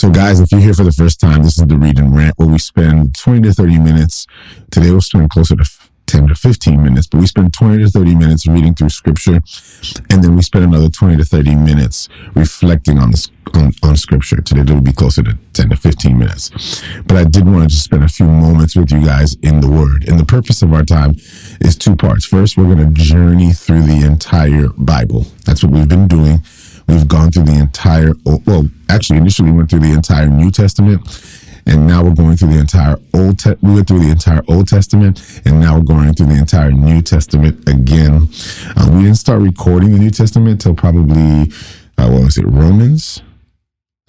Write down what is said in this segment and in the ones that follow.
So, guys, if you're here for the first time, this is the Read and Rant where we spend 20 to 30 minutes. Today, we'll spend closer to 10 to 15 minutes, but we spend 20 to 30 minutes reading through scripture. And then we spend another 20 to 30 minutes reflecting on on, on scripture. Today, it'll be closer to 10 to 15 minutes. But I did want to just spend a few moments with you guys in the word. And the purpose of our time is two parts. First, we're going to journey through the entire Bible. That's what we've been doing. We've gone through the entire, well, actually, initially we went through the entire New Testament and now we're going through the entire old te- we went through the entire old testament and now we're going through the entire new testament again uh, we didn't start recording the new testament until probably uh, what was it romans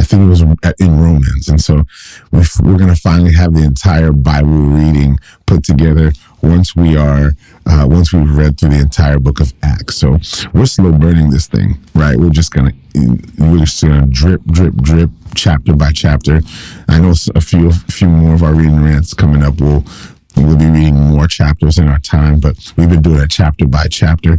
I think it was in Romans. And so we're going to finally have the entire Bible reading put together once we are, uh, once we've read through the entire book of Acts. So we're slow burning this thing, right? We're just to, we're just to drip, drip, drip, chapter by chapter. I know a few, a few more of our reading rants coming up We'll, We'll be reading more chapters in our time, but we've been doing it chapter by chapter.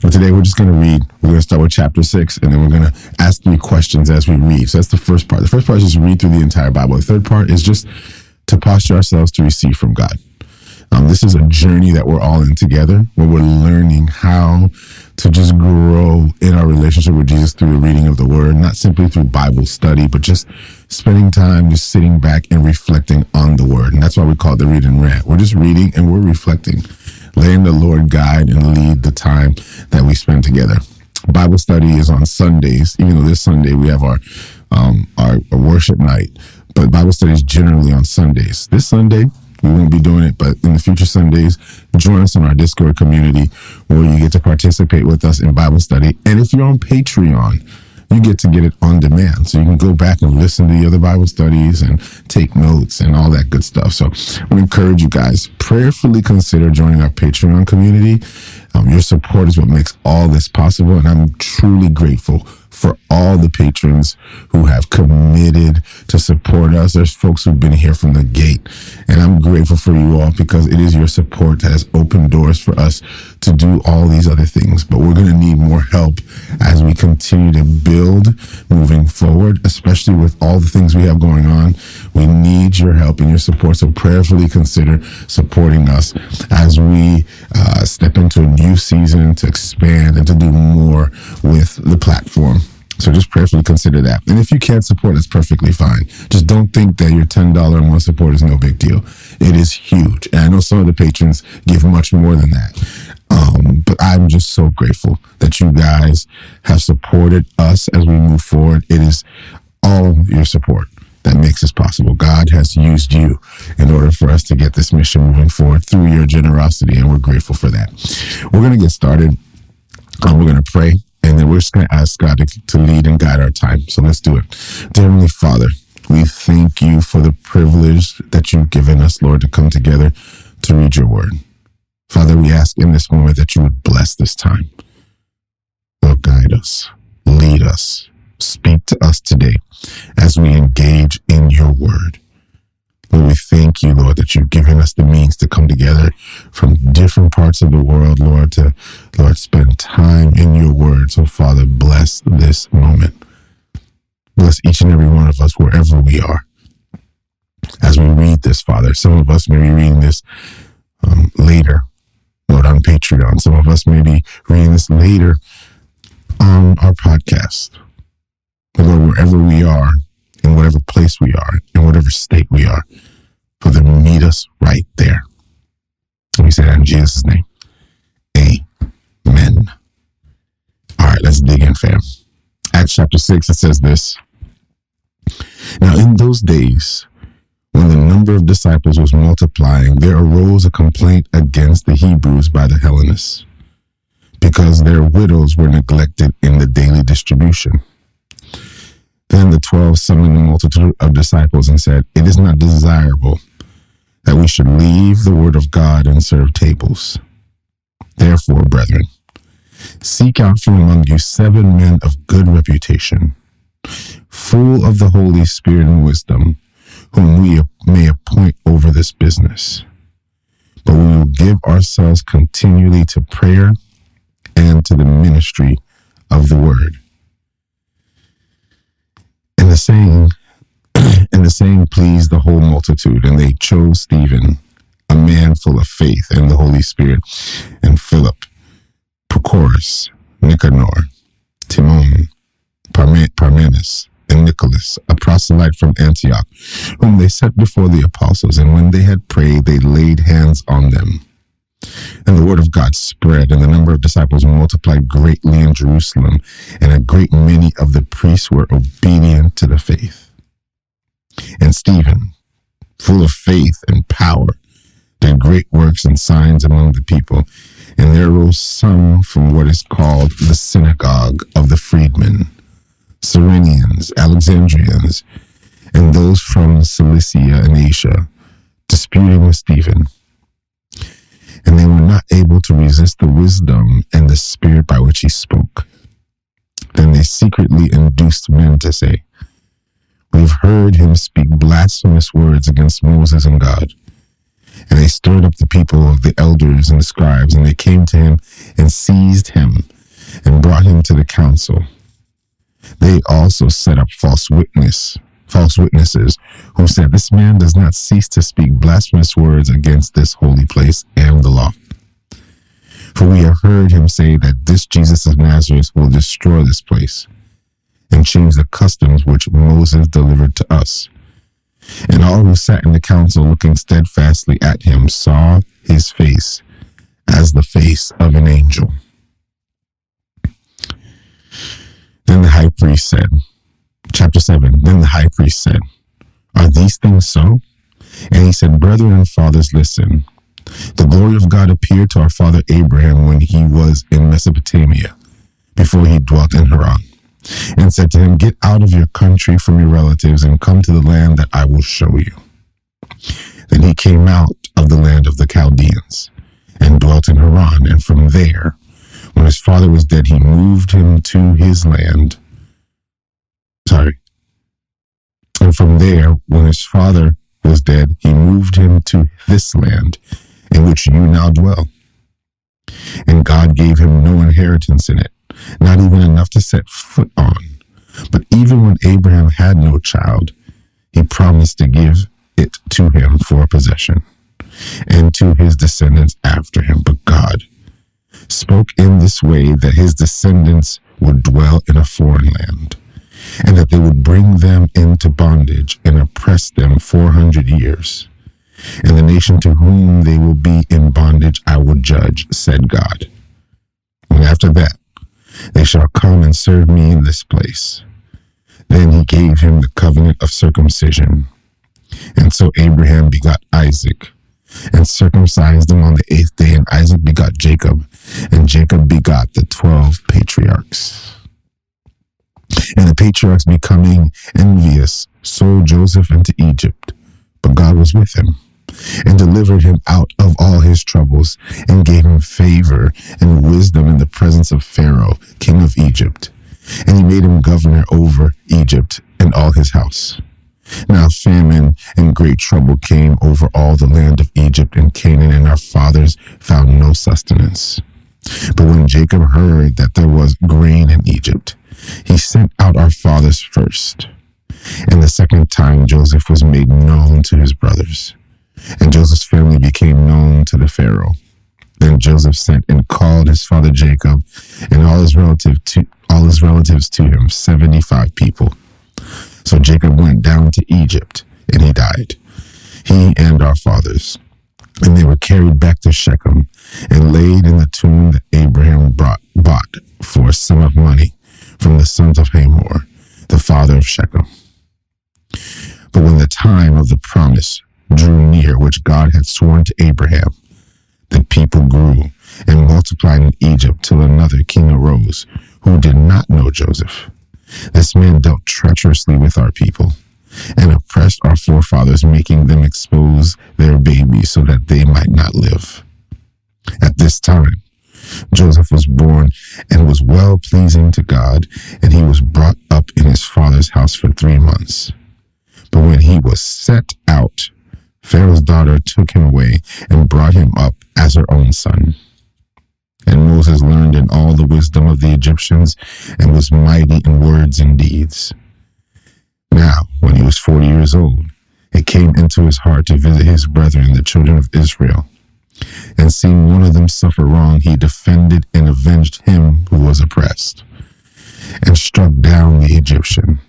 But today we're just going to read. We're going to start with chapter six, and then we're going to ask three questions as we read. So that's the first part. The first part is just read through the entire Bible. The third part is just to posture ourselves to receive from God. Um, this is a journey that we're all in together, where we're learning how to just grow in our relationship with Jesus through the reading of the Word, not simply through Bible study, but just spending time just sitting back and reflecting on the Word. And that's why we call it the Read and Rant. We're just reading and we're reflecting, letting the Lord guide and lead the time that we spend together. Bible study is on Sundays, even though this Sunday we have our um, our, our worship night, but Bible study is generally on Sundays. This Sunday, we won't be doing it, but in the future Sundays, join us in our Discord community where you get to participate with us in Bible study. And if you're on Patreon, you get to get it on demand. So you can go back and listen to the other Bible studies and take notes and all that good stuff. So we encourage you guys prayerfully consider joining our Patreon community. Um, your support is what makes all this possible. And I'm truly grateful for all the patrons who have committed to support us. There's folks who've been here from the gate, and I'm grateful for you all because it is your support that has opened doors for us to do all these other things. But we're going to need more help as we continue to build moving forward, especially with all the things we have going on. We need your help and your support. So prayerfully consider supporting us as we uh, step into a new season to expand and to do more with the platform. So just prayerfully consider that. And if you can't support, it's perfectly fine. Just don't think that your $10 a month support is no big deal. It is huge. And I know some of the patrons give much more than that. Um, but I'm just so grateful that you guys have supported us as we move forward. It is all your support that makes this possible. God has used you in order for us to get this mission moving forward through your generosity, and we're grateful for that. We're going to get started. Um, we're going to pray and then we're just going to ask God to, to lead and guide our time. So let's do it. Dear Heavenly Father, we thank you for the privilege that you've given us, Lord, to come together to read your word. Father, we ask in this moment that you would bless this time. Lord, guide us, lead us, speak to us today as we engage in your word. Lord, we thank you, Lord, that you've given us the means to come together from different parts of the world, Lord, to, Lord, spend time in your word. So, Father, bless this moment. Bless each and every one of us wherever we are. As we read this, Father, some of us may be reading this um, later, Lord, on Patreon. Some of us may be reading this later on our podcast. But Lord, wherever we are, in whatever place we are, in whatever state we are, for them to meet us right there. And we say that in Jesus' name. Amen. All right, let's dig in, fam. Acts chapter 6, it says this. Now, in those days, when the number of disciples was multiplying, there arose a complaint against the Hebrews by the Hellenists, because their widows were neglected in the daily distribution. Then the twelve summoned the multitude of disciples and said, It is not desirable that we should leave the word of God and serve tables. Therefore, brethren, seek out from among you seven men of good reputation, full of the Holy Spirit and wisdom, whom we may appoint over this business. But we will give ourselves continually to prayer and to the ministry of the word. And the saying And the saying pleased the whole multitude, and they chose Stephen, a man full of faith and the Holy Spirit, and Philip, Prochorus, Nicanor, Timon, Parmenas, and Nicholas, a proselyte from Antioch, whom they set before the apostles. And when they had prayed, they laid hands on them. And the word of God spread, and the number of disciples multiplied greatly in Jerusalem, and a great many of the priests were obedient to the faith. And Stephen, full of faith and power, did great works and signs among the people. And there rose some from what is called the synagogue of the freedmen, Cyrenians, Alexandrians, and those from Cilicia and Asia, disputing with Stephen and they were not able to resist the wisdom and the spirit by which he spoke. Then they secretly induced men to say, We've heard him speak blasphemous words against Moses and God. And they stirred up the people of the elders and the scribes, and they came to him and seized him and brought him to the council. They also set up false witness false witnesses who said, This man does not cease to speak blasphemous words against this holy place and the law. For we have heard him say that this Jesus of Nazareth will destroy this place and change the customs which Moses delivered to us. And all who sat in the council looking steadfastly at him saw his face as the face of an angel. Then the high priest said, chapter 7 Then the high priest said, Are these things so? And he said, Brethren and fathers, listen. The glory of God appeared to our father Abraham when he was in Mesopotamia, before he dwelt in Haran, and said to him, Get out of your country from your relatives and come to the land that I will show you. Then he came out of the land of the Chaldeans and dwelt in Haran, and from there, when his father was dead, he moved him to his land sorry. And from there, when his father was dead, he moved him to this land in which you now dwell. And God gave him no inheritance in it, not even enough to set foot on. But even when Abraham had no child, he promised to give it to him for a possession and to his descendants after him. But God spoke in this way that his descendants would dwell in a foreign land and that they would bring them into bondage and oppress them 400 years. And the nation to whom they will be in bondage I will judge, said God. And after that, they shall come and serve me in this place. Then he gave him the covenant of circumcision. And so Abraham begot Isaac and circumcised him on the eighth day, and Isaac begot Jacob, and Jacob begot the twelve patriarchs. And the patriarchs becoming envious sold Joseph into Egypt. But God was with him and delivered him out of all his troubles and gave him favor and wisdom in the presence of Pharaoh, king of Egypt. And he made him governor over Egypt and all his house. Now famine and great trouble came over all the land of Egypt and Canaan, and our fathers found no sustenance. But when Jacob heard that there was grain in Egypt, he sent out our fathers first. And the second time Joseph was made known to his brothers. And Joseph's family became known to the Pharaoh. Then Joseph sent and called his father Jacob and all his relative to all his relatives to him, seventy five people. So Jacob went down to Egypt, and he died, he and our fathers. And they were carried back to Shechem and laid in the tomb that Abraham brought, bought for a sum of money from the sons of Hamor, the father of Shechem. But when the time of the promise drew near, which God had sworn to Abraham, the people grew and multiplied in Egypt till another king arose who did not know Joseph. This man dealt treacherously with our people and oppressed our forefathers, making them expose their babies so that they might not live. At this time, Joseph was born and was well pleasing to God, and he was brought up in his father's house for three months. But when he was set out, Pharaoh's daughter took him away and brought him up as her own son. And Moses learned in all the wisdom of the Egyptians and was mighty in words and deeds. Now, when he was forty years old, it came into his heart to visit his brethren, the children of Israel. And seeing one of them suffer wrong, he defended and avenged him who was oppressed, and struck down the Egyptian.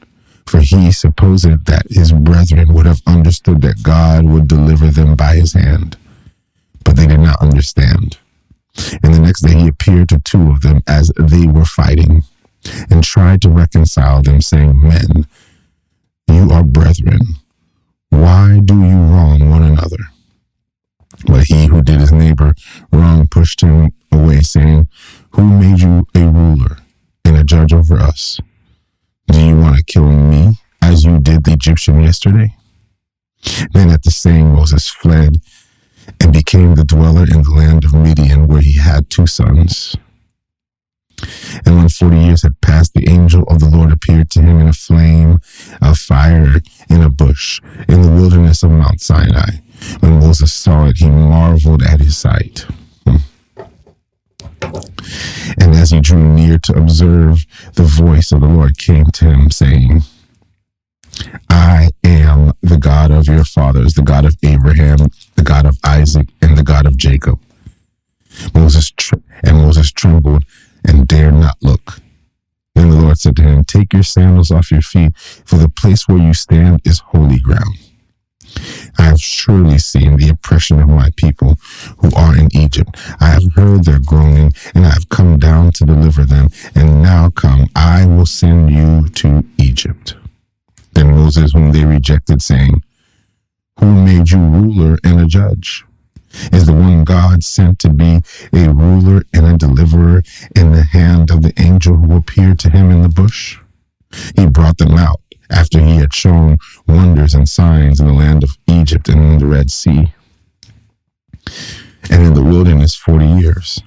For he supposed that his brethren would have understood that God would deliver them by his hand. But they did not understand. And the next day he appeared to two of them as they were fighting, and tried to reconcile them, saying, Men, you are brethren. Why do you wrong one another? But he who did his neighbor wrong pushed him away, saying, Who made you a ruler and a judge over us? Do you want to kill me as you did the Egyptian yesterday? Then at the saying, Moses fled and became the dweller in the land of Midian, where he had two sons. And when forty years had passed, the angel of the Lord appeared to him in a flame of fire in a bush in the wilderness of Mount Sinai. When Moses saw it, he marveled at his sight. And as he drew near to observe, the voice of the Lord came to him, saying, I am the God of your fathers, the God of Abraham, the God of Isaac, and the God of Jacob. Moses tr- and Moses trembled and dared not look. Then the Lord said to him, Take your sandals off your feet, for the place where you stand is holy ground. I have surely seen the oppression of my people who are in Egypt. I have heard their groaning, and I have come down to deliver them. And now come, I will send you to Egypt. Then Moses, whom they rejected, saying, Who made you ruler and a judge? Is the one God sent to be a ruler and a deliverer in the hand of the angel who appeared to him in the bush? He brought them out after he had shown wonders and signs in the land of Egypt and in the Red Sea, and in the wilderness forty years.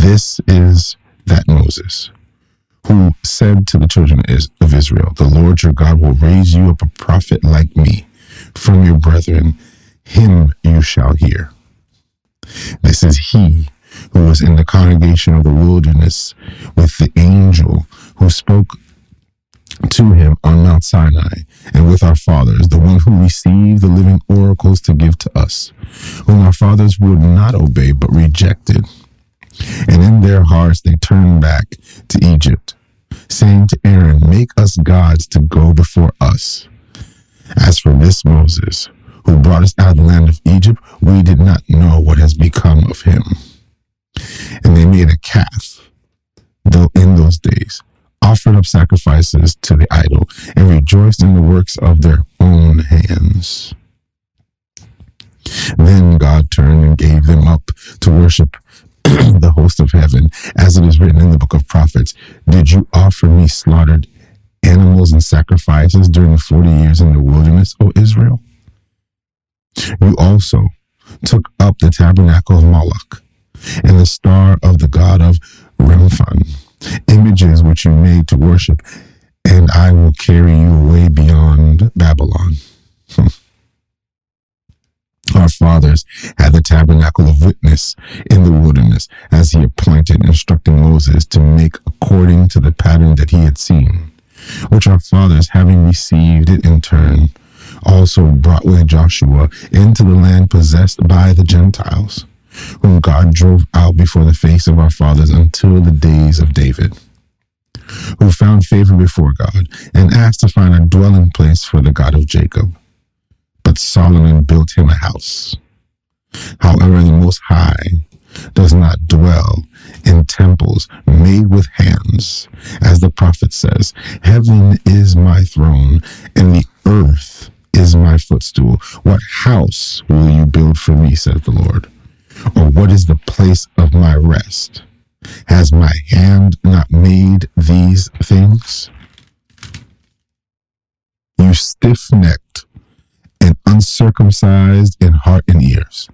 This is that Moses who said to the children of Israel, The Lord your God will raise you up a prophet like me from your brethren, him you shall hear. This is he who was in the congregation of the wilderness with the angel who spoke to him on Mount Sinai and with our fathers, the one who received the living oracles to give to us, whom our fathers would not obey but rejected. And in their hearts they turned back to Egypt, saying to Aaron, Make us gods to go before us. As for this Moses, who brought us out of the land of Egypt, we did not know what has become of him. And they made a calf, though in those days offered up sacrifices to the idol, and rejoiced in the works of their own hands. Then God turned and gave them up to worship the host of heaven, as it is written in the book of prophets. Did you offer me slaughtered animals and sacrifices during the 40 years in the wilderness, O Israel? You also took up the tabernacle of Moloch and the star of the god of Remphan images which you made to worship, and I will carry you away beyond Babylon. Our fathers had the tabernacle of witness in the wilderness, as he appointed, instructing Moses to make according to the pattern that he had seen, which our fathers, having received it in turn, also brought with Joshua into the land possessed by the Gentiles whom God drove out before the face of our fathers until the days of David, who found favor before God and asked to find a dwelling place for the God of Jacob. But Solomon built him a house. However, the Most High does not dwell in temples made with hands. As the prophet says, Heaven is my throne, and the earth is my footstool. What house will you build for me, says the Lord? Or what is the place of my rest? Has my hand not made these things? You stiff necked and uncircumcised in heart and ears.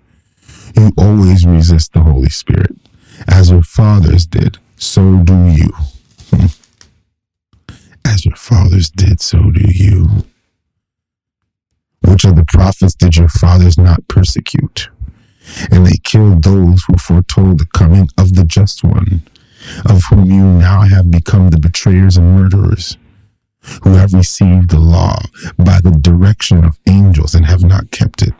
You always resist the Holy Spirit. As your fathers did, so do you. As your fathers did, so do you. Which of the prophets did your fathers not persecute? And they killed those who foretold the coming of the just one, of whom you now have become the betrayers and murderers. who have received the law by the direction of angels and have not kept it.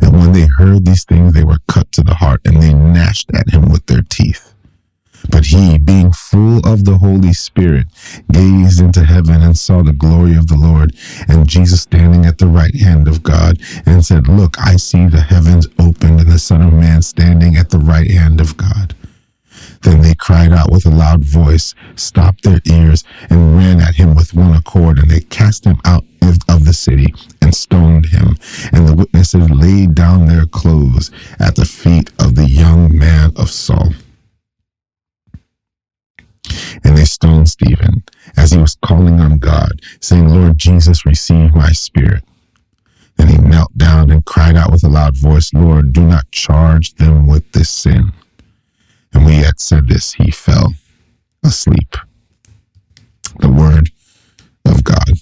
And when they heard these things, they were cut to the heart and they gnashed at him with their teeth. But he, being full of the Holy Spirit, gazed into heaven and saw the glory of the Lord and Jesus standing at the right hand of God and said, Look, I see the heavens opened and the Son of Man standing at the right hand of God. Then they cried out with a loud voice, stopped their ears, and ran at him with one accord, and they cast him out of the city and stoned him. And the witnesses laid down their clothes at the feet of the young man of Saul. And they stoned Stephen as he was calling on God, saying, Lord Jesus, receive my spirit. And he knelt down and cried out with a loud voice, Lord, do not charge them with this sin. And when he had said this, he fell asleep. The word of God.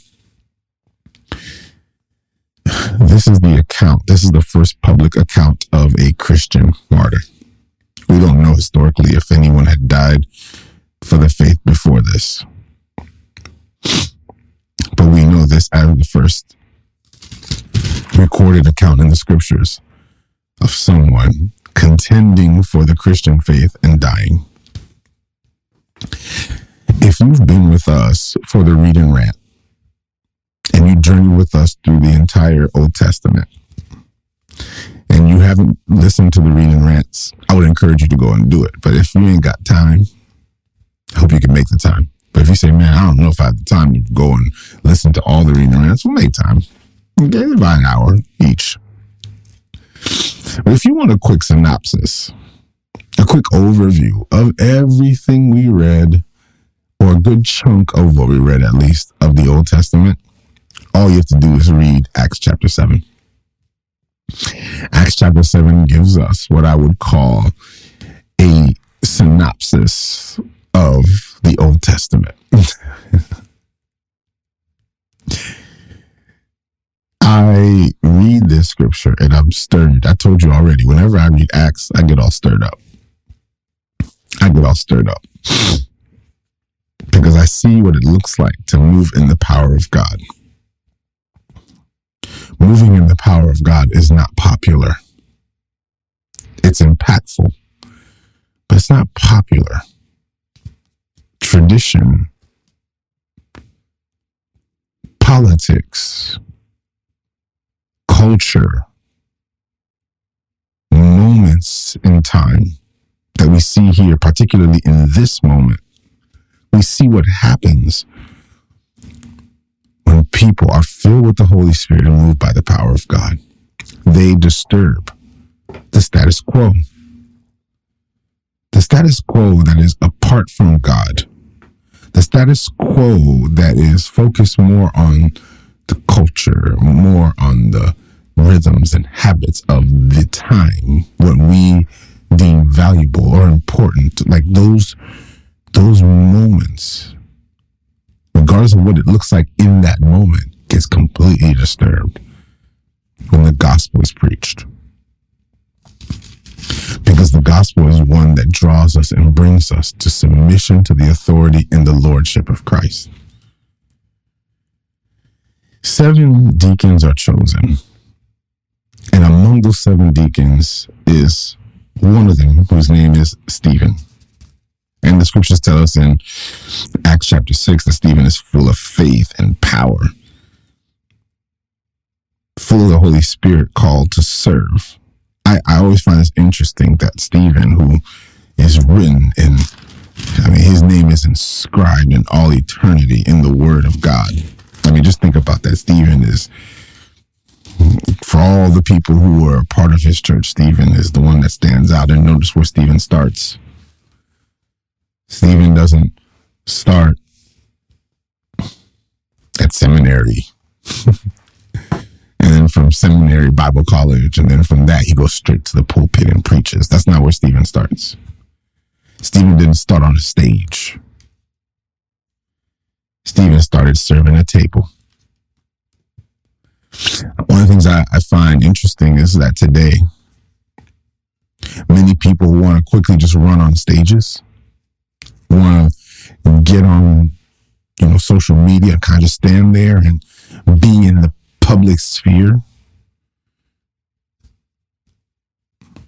This is the account. This is the first public account of a Christian martyr. We don't know historically if anyone had died for the faith before this. But we know this as the first recorded account in the scriptures of someone contending for the Christian faith and dying. If you've been with us for the read and rant, and you journey with us through the entire Old Testament, and you haven't listened to the read and rants, I would encourage you to go and do it. But if you ain't got time, hope you can make the time. But if you say, man, I don't know if I have the time to go and listen to all the read and rants, we'll make time. Okay, about an hour each. But if you want a quick synopsis, a quick overview of everything we read, or a good chunk of what we read at least of the Old Testament, all you have to do is read Acts chapter 7. Acts chapter 7 gives us what I would call a synopsis of the Old Testament. I read this scripture and I'm stirred. I told you already, whenever I read Acts, I get all stirred up. I get all stirred up because I see what it looks like to move in the power of God. Moving in the power of God is not popular. It's impactful, but it's not popular. Tradition, politics, culture, moments in time that we see here, particularly in this moment, we see what happens when people are filled with the Holy Spirit and moved by the power of God. They disturb the status quo. The status quo that is apart from God. The status quo that is focused more on the culture, more on the rhythms and habits of the time, what we deem valuable or important, like those those moments, regardless of what it looks like in that moment, gets completely disturbed when the gospel is preached. Because the gospel is one that draws us and brings us to submission to the authority and the lordship of Christ. Seven deacons are chosen and among those seven deacons is one of them whose name is Stephen. And the scriptures tell us in Acts chapter 6 that Stephen is full of faith and power, full of the Holy Spirit, called to serve. I, I always find this interesting that Stephen, who is written in, I mean, his name is inscribed in all eternity in the Word of God. I mean, just think about that. Stephen is for all the people who are part of his church, Stephen is the one that stands out. And notice where Stephen starts. Stephen doesn't start at seminary. and then from seminary, Bible college. And then from that, he goes straight to the pulpit and preaches. That's not where Stephen starts. Stephen didn't start on a stage. Stephen started serving a table. One of the things I, I find interesting is that today, many people want to quickly just run on stages, want to get on you know, social media kind of stand there and be in the public sphere.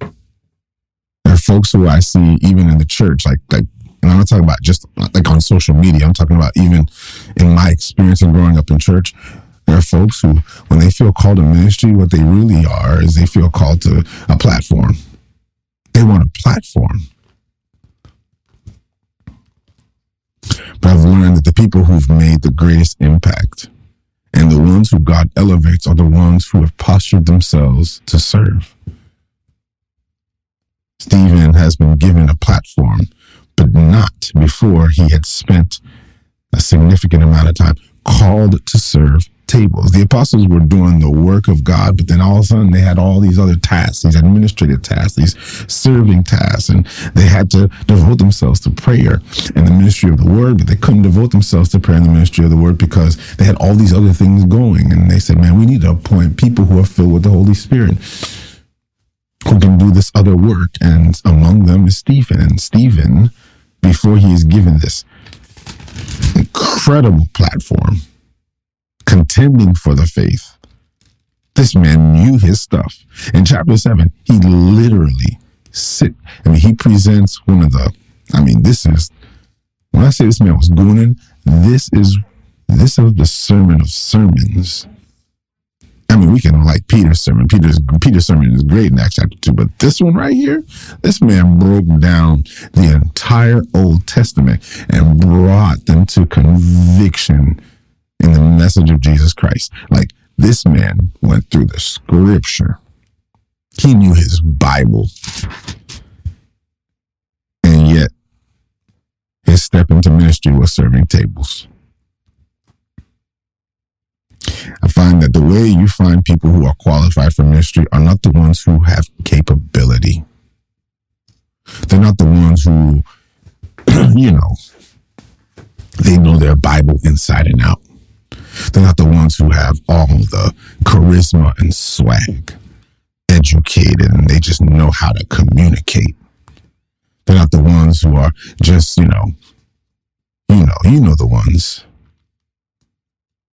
There are folks who I see even in the church, like like and I'm not talking about just like on social media. I'm talking about even in my experience of growing up in church. There are folks who, when they feel called to ministry, what they really are is they feel called to a platform. They want a platform. But I've learned that the people who've made the greatest impact and the ones who God elevates are the ones who have postured themselves to serve. Stephen has been given a platform, but not before he had spent a significant amount of time called to serve tables. The apostles were doing the work of God, but then all of a sudden they had all these other tasks, these administrative tasks, these serving tasks, and they had to devote themselves to prayer and the ministry of the word, but they couldn't devote themselves to prayer and the ministry of the word because they had all these other things going. And they said, man, we need to appoint people who are filled with the Holy Spirit who can do this other work. And among them is Stephen. And Stephen, before he is given this incredible platform, contending for the faith. This man knew his stuff. In chapter seven, he literally sit. I mean, he presents one of the. I mean, this is when I say this man was gooning. This is this is the sermon of sermons. I mean, we can like Peter's sermon. Peter's Peter's sermon is great in Acts chapter two, but this one right here, this man broke down the entire Old Testament and brought them to conviction in the message of Jesus Christ. Like this man went through the scripture. He knew his Bible. And yet his step into ministry was serving tables. I find that the way you find people who are qualified for ministry are not the ones who have capability. They're not the ones who, you know, they know their Bible inside and out. They're not the ones who have all the charisma and swag, educated, and they just know how to communicate. They're not the ones who are just, you know, you know, you know the ones.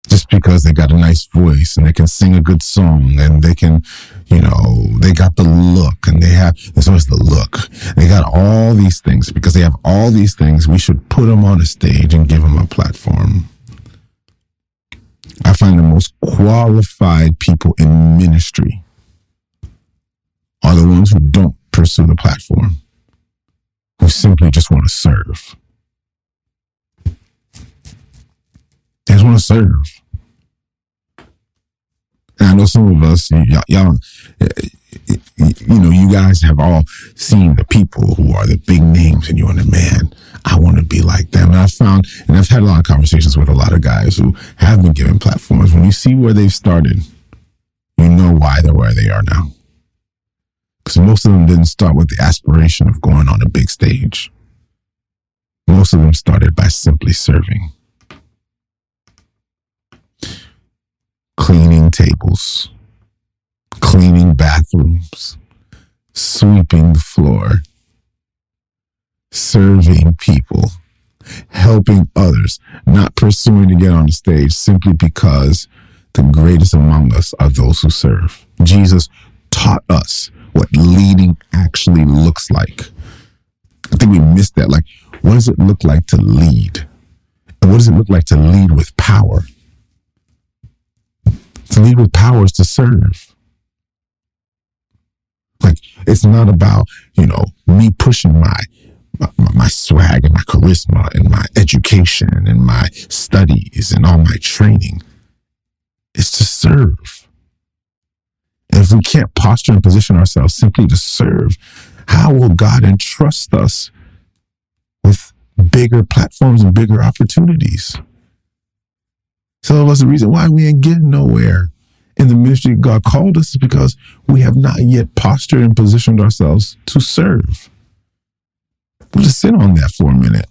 Just because they got a nice voice and they can sing a good song and they can, you know, they got the look and they have, as always the look. They got all these things because they have all these things. We should put them on a stage and give them a platform. I find the most qualified people in ministry are the ones who don't pursue the platform, who simply just want to serve. They just want to serve. And I know some of us, y'all, y'all, you know, you guys have all seen the people who are the big names, and you're the man. I want to be like them. And I've found, and I've had a lot of conversations with a lot of guys who have been given platforms. When you see where they've started, you know why they're where they are now. Because most of them didn't start with the aspiration of going on a big stage. Most of them started by simply serving. Cleaning tables, cleaning bathrooms, sweeping the floor, serving people, helping others, not pursuing to get on the stage simply because the greatest among us are those who serve. Jesus taught us what leading actually looks like. I think we missed that. Like, what does it look like to lead? And what does it look like to lead with power? To lead with power is to serve. Like, it's not about, you know, me pushing my my, my, swag and my charisma and my education and my studies and all my training is to serve. And if we can't posture and position ourselves simply to serve, how will God entrust us with bigger platforms and bigger opportunities? So that was the reason why we ain't getting nowhere in the ministry God called us is because we have not yet postured and positioned ourselves to serve. We'll just sit on that for a minute.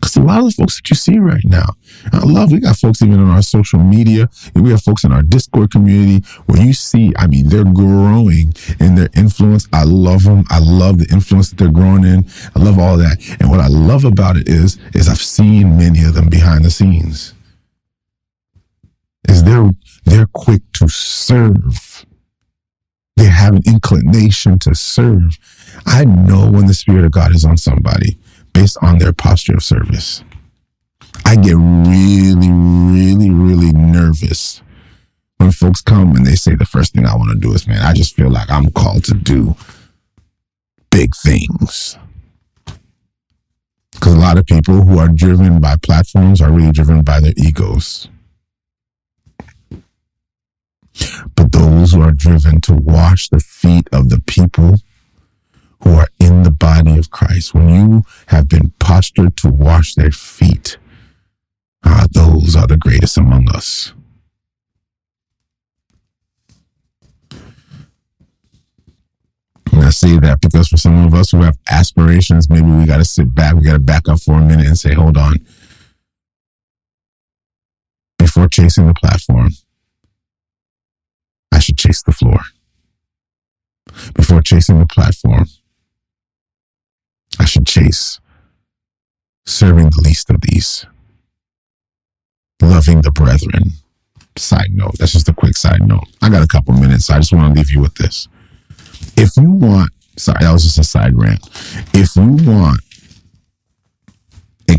Because a lot of the folks that you see right now, I love, we got folks even on our social media. We have folks in our Discord community where you see, I mean, they're growing in their influence. I love them. I love the influence that they're growing in. I love all that. And what I love about it is, is I've seen many of them behind the scenes. Is they're, they're quick to serve. Have an inclination to serve. I know when the Spirit of God is on somebody based on their posture of service. I get really, really, really nervous when folks come and they say the first thing I want to do is, man, I just feel like I'm called to do big things. Because a lot of people who are driven by platforms are really driven by their egos. But those who are driven to wash the feet of the people who are in the body of Christ, when you have been postured to wash their feet, ah, those are the greatest among us. And I say that because for some of us who have aspirations, maybe we got to sit back, we got to back up for a minute and say, hold on. Before chasing the platform, I should chase the floor. Before chasing the platform, I should chase serving the least of these, loving the brethren. Side note, that's just a quick side note. I got a couple minutes. So I just want to leave you with this. If you want, sorry, that was just a side rant. If you want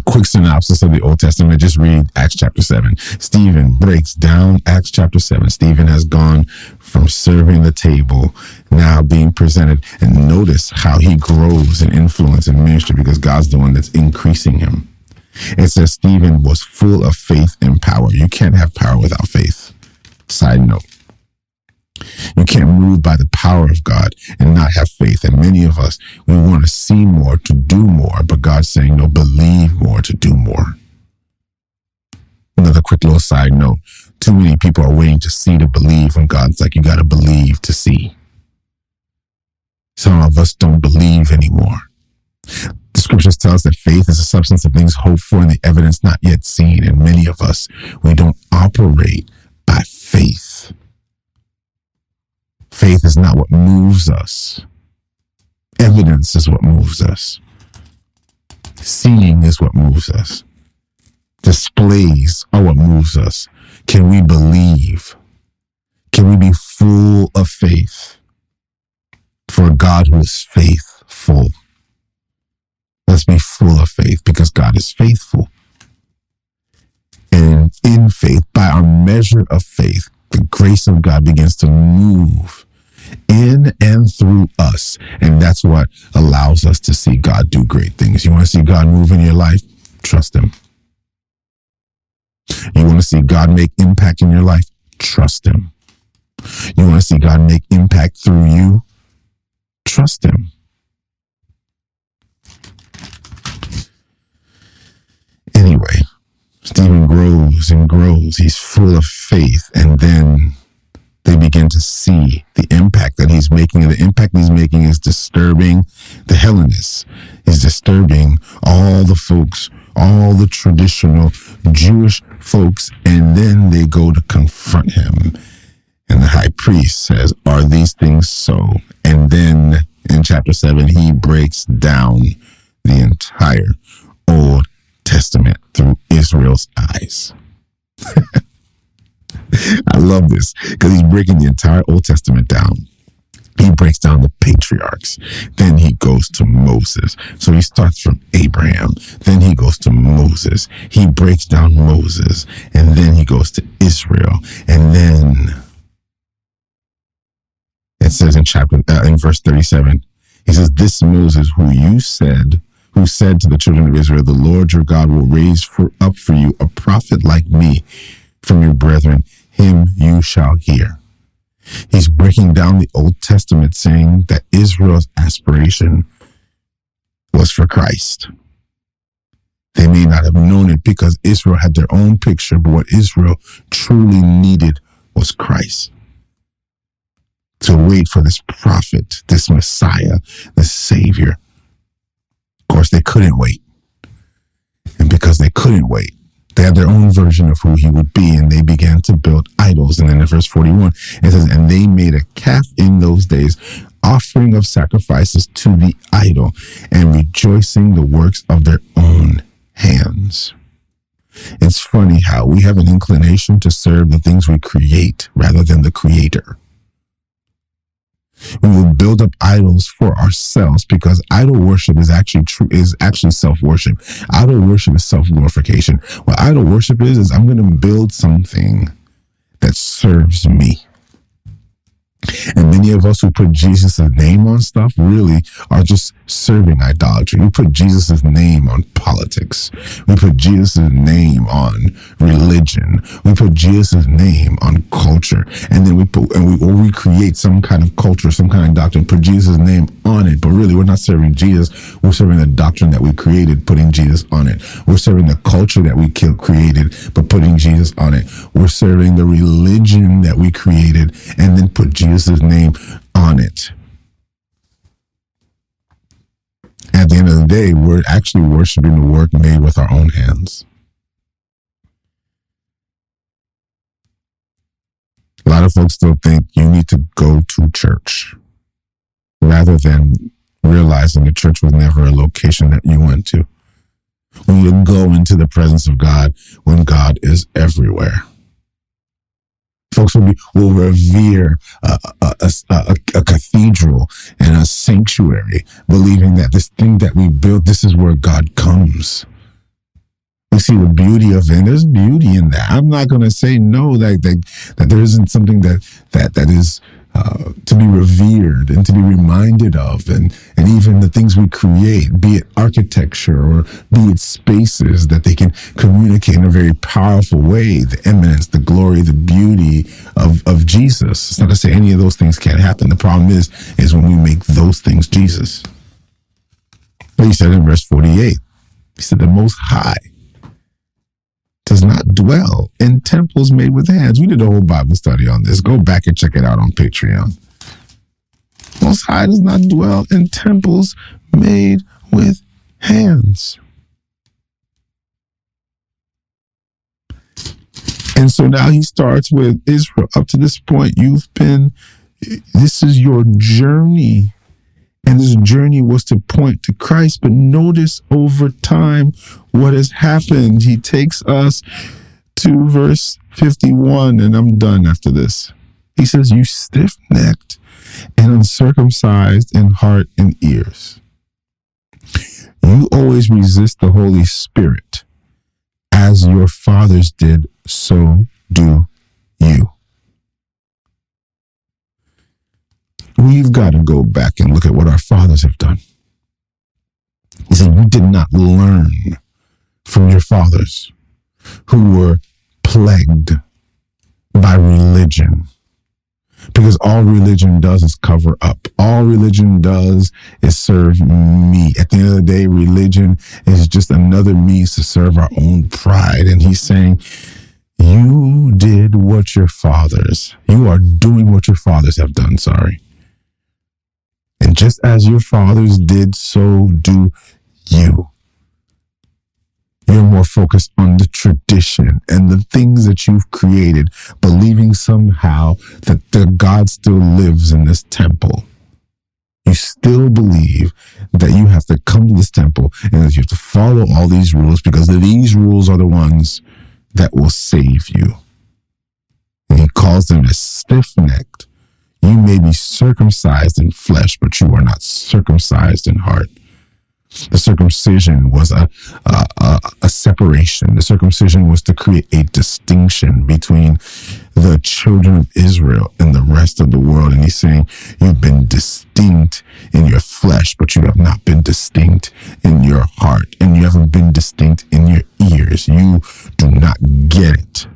quick synopsis of the Old Testament, just read Acts chapter 7. Stephen breaks down Acts chapter 7. Stephen has gone from serving the table, now being presented. And notice how he grows in influence in ministry because God's the one that's increasing him. It says Stephen was full of faith and power. You can't have power without faith. Side note. You can't move by the power of God and not have faith. And many of us, we want to see more to do more, but God's saying, no, believe more to do more. Another quick little side note. Too many people are waiting to see to believe when God's like, you got to believe to see. Some of us don't believe anymore. The scriptures tell us that faith is a substance of things hoped for and the evidence not yet seen. And many of us, we don't operate by faith. Faith is not what moves us. Evidence is what moves us. Seeing is what moves us. Displays are what moves us. Can we believe? Can we be full of faith for a God who is faithful? Let's be full of faith because God is faithful. And in faith, by our measure of faith, the grace of God begins to move in and through us. And that's what allows us to see God do great things. You want to see God move in your life? Trust Him. You want to see God make impact in your life? Trust Him. You want to see God make impact through you? Trust Him. Anyway, Stephen grows and grows. He's full of faith. And then they begin to see the impact that he's making. And the impact he's making is disturbing the Hellenists, is disturbing all the folks, all the traditional Jewish folks. And then they go to confront him. And the high priest says, Are these things so? And then in chapter 7, he breaks down the entire Old Testament through Israel's eyes. I love this because he's breaking the entire Old Testament down. He breaks down the patriarchs. Then he goes to Moses. So he starts from Abraham. Then he goes to Moses. He breaks down Moses. And then he goes to Israel. And then it says in chapter, uh, in verse 37, he says, This Moses who you said, who said to the children of Israel, The Lord your God will raise for, up for you a prophet like me from your brethren him you shall hear. He's breaking down the Old Testament saying that Israel's aspiration was for Christ. They may not have known it because Israel had their own picture, but what Israel truly needed was Christ. To wait for this prophet, this Messiah, this Savior. Course, they couldn't wait. And because they couldn't wait, they had their own version of who he would be, and they began to build idols. And then in verse 41, it says, And they made a calf in those days, offering of sacrifices to the idol, and rejoicing the works of their own hands. It's funny how we have an inclination to serve the things we create rather than the creator. We will build up idols for ourselves because idol worship is actually true is actually self worship. Idol worship is self glorification. What idol worship is is I'm going to build something that serves me. And many of us who put Jesus' name on stuff really are just serving idolatry. We put Jesus' name on politics. We put Jesus' name on religion. We put Jesus' name on culture. And then we put, and we, or we create some kind of culture, some kind of doctrine, put Jesus' name on it. But really, we're not serving Jesus. We're serving the doctrine that we created, putting Jesus on it. We're serving the culture that we created, but putting Jesus on it. We're serving the religion that we created and then put Jesus' name on it. At the end of the day, we're actually worshiping the work made with our own hands. A lot of folks still think you need to go to church rather than realizing the church was never a location that you went to. When you go into the presence of God, when God is everywhere. Folks will, be, will revere a, a, a, a, cathedral and a sanctuary, believing that this thing that we built, this is where God comes. We see the beauty of it. There's beauty in that. I'm not going to say no that, that that there isn't something that that that is uh, to be revered and to be reminded of, and and even the things we create, be it architecture or be it spaces that they can communicate in a very powerful way, the eminence, the glory, the beauty of of Jesus. It's not to say any of those things can't happen. The problem is is when we make those things Jesus. But he said in verse 48, he said, the most high does not dwell in temples made with hands. We did a whole Bible study on this. Go back and check it out on Patreon. Most High does not dwell in temples made with hands. And so now he starts with Israel. Up to this point, you've been, this is your journey and this journey was to point to Christ. But notice over time what has happened. He takes us to verse 51, and I'm done after this. He says, You stiff necked and uncircumcised in heart and ears. You always resist the Holy Spirit. As your fathers did, so do you. We've got to go back and look at what our fathers have done. He said, You did not learn from your fathers who were plagued by religion. Because all religion does is cover up. All religion does is serve me. At the end of the day, religion is just another means to serve our own pride. And he's saying, You did what your fathers, you are doing what your fathers have done. Sorry. And just as your fathers did, so do you. You're more focused on the tradition and the things that you've created, believing somehow that the God still lives in this temple. You still believe that you have to come to this temple and that you have to follow all these rules because these rules are the ones that will save you. And he calls them a stiff necked, you may be circumcised in flesh, but you are not circumcised in heart. The circumcision was a, a, a, a, separation. The circumcision was to create a distinction between the children of Israel and the rest of the world. And he's saying, You've been distinct in your flesh, but you have not been distinct in your heart. And you haven't been distinct in your ears. You do not get it.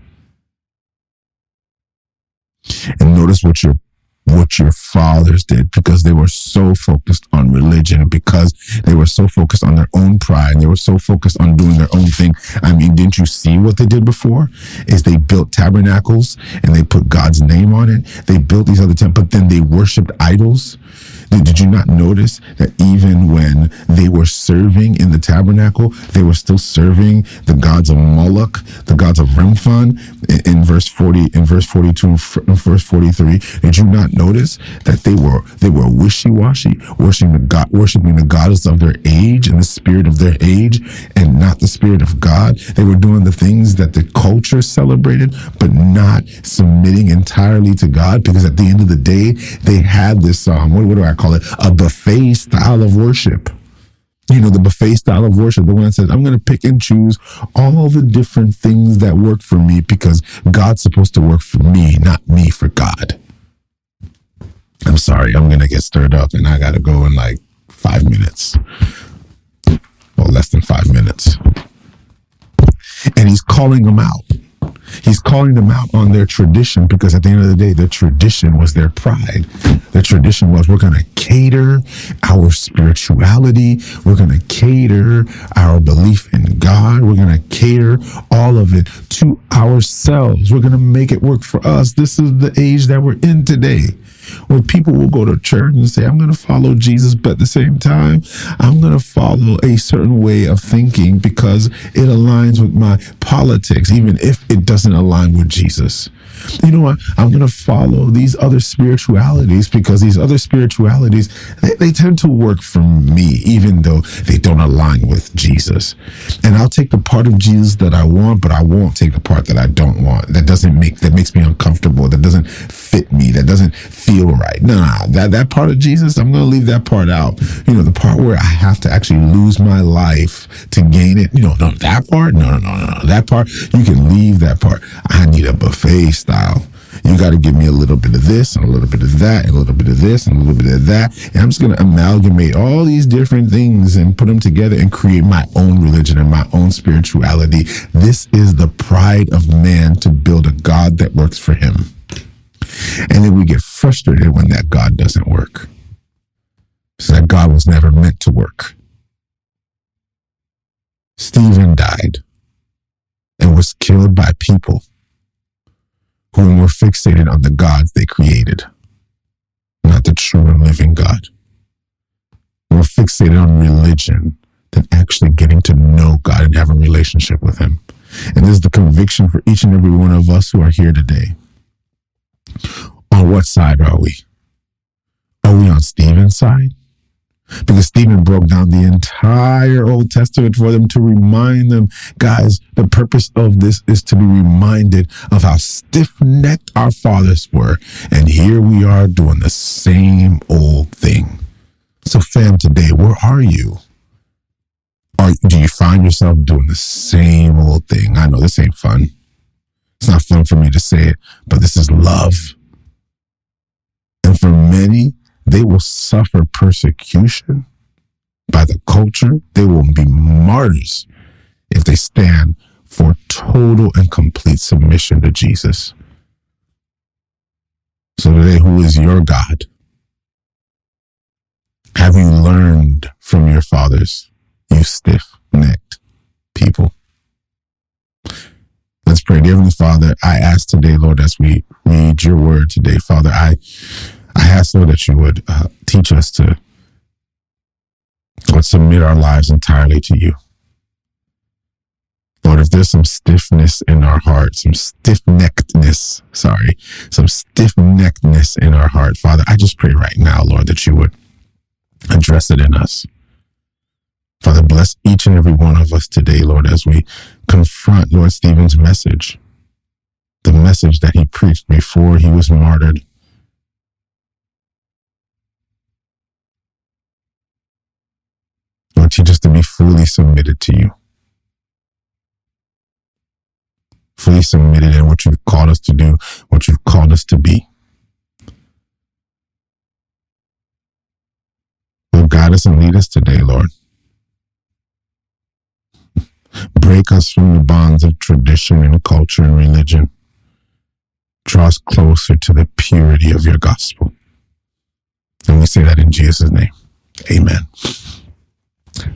And notice what you're what your fathers did because they were so focused on religion, because they were so focused on their own pride, they were so focused on doing their own thing. I mean, didn't you see what they did before? Is they built tabernacles and they put God's name on it. They built these other temples, but then they worshiped idols. Did you not notice that even when they were serving in the tabernacle, they were still serving the gods of Moloch, the gods of Remphan in, in verse 40, in verse 42, in verse 43? Did you not notice that they were they were wishy-washy, worshiping the God, worshiping the goddess of their age and the spirit of their age, and not the spirit of God? They were doing the things that the culture celebrated, but not submitting entirely to God, because at the end of the day, they had this um, what, what do I call it? A buffet style of worship. You know, the buffet style of worship, the one that says, I'm going to pick and choose all the different things that work for me because God's supposed to work for me, not me for God. I'm sorry, I'm going to get stirred up and I got to go in like five minutes. Well, less than five minutes. And he's calling them out. He's calling them out on their tradition because at the end of the day, their tradition was their pride. Their tradition was we're going to cater our spirituality. We're going to cater our belief in God. We're going to cater all of it to ourselves. We're going to make it work for us. This is the age that we're in today where people will go to church and say, I'm going to follow Jesus, but at the same time, I'm going to follow a certain way of thinking because it aligns with my politics, even if it doesn't align with Jesus. You know what? I'm going to follow these other spiritualities because these other spiritualities, they, they tend to work for me, even though they don't align with Jesus. And I'll take the part of Jesus that I want, but I won't take the part that I don't want. That doesn't make, that makes me uncomfortable. That doesn't fit me. That doesn't feel right. Nah, that, that part of Jesus, I'm going to leave that part out. You know, the part where I have to actually lose my life to gain it. You know, no, that part, no, no, no, no, that part, you can leave that part. I need a buffet style. You got to give me a little bit of this and a little bit of that and a little bit of this and a little bit of that. And I'm just going to amalgamate all these different things and put them together and create my own religion and my own spirituality. This is the pride of man to build a God that works for him. And then we get frustrated when that God doesn't work. So that God was never meant to work. Stephen died and was killed by people who were more fixated on the gods they created, not the true and living God. Were fixated on religion than actually getting to know God and have a relationship with Him. And this is the conviction for each and every one of us who are here today. On what side are we? Are we on Stephen's side? Because Stephen broke down the entire Old Testament for them to remind them, guys, the purpose of this is to be reminded of how stiff necked our fathers were. And here we are doing the same old thing. So, fam, today, where are you? Are, do you find yourself doing the same old thing? I know this ain't fun. It's not fun for me to say it, but this is love. And for many, they will suffer persecution by the culture. They will be martyrs if they stand for total and complete submission to Jesus. So today, who is your God? Have you learned from your fathers, you stiff necked people? Let's pray. Dear Heavenly Father, I ask today, Lord, as we read your word today, Father, I I ask, Lord, that you would uh, teach us to Lord, submit our lives entirely to you. Lord, if there's some stiffness in our heart, some stiff neckedness, sorry, some stiff neckedness in our heart, Father, I just pray right now, Lord, that you would address it in us. Father, bless each and every one of us today, Lord, as we confront Lord Stephen's message, the message that he preached before he was martyred. Teach us to be fully submitted to you. Fully submitted in what you've called us to do, what you've called us to be. Lord, guide us and lead us today, Lord. Break us from the bonds of tradition and culture and religion. Draw us closer to the purity of your gospel. And we say that in Jesus' name. Amen.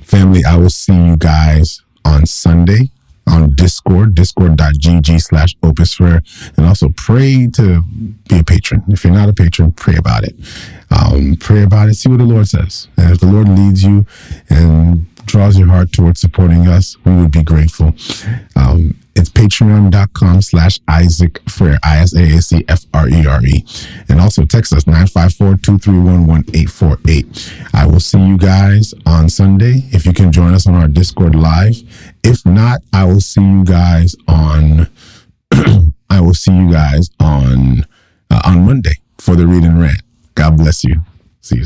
Family, I will see you guys on Sunday on Discord, discord.gg slash opusfer. And also pray to be a patron. If you're not a patron, pray about it. Um, pray about it. See what the Lord says. And if the Lord leads you and draws your heart towards supporting us, we would be grateful. Um, it's patreon.com slash Isaac Frere, I-S-A-A-C-F-R-E-R-E. And also text us 954-231-1848. I will see you guys on Sunday if you can join us on our Discord live. If not, I will see you guys on I will see you guys on uh, on Monday for the read and rant. God bless you. See you.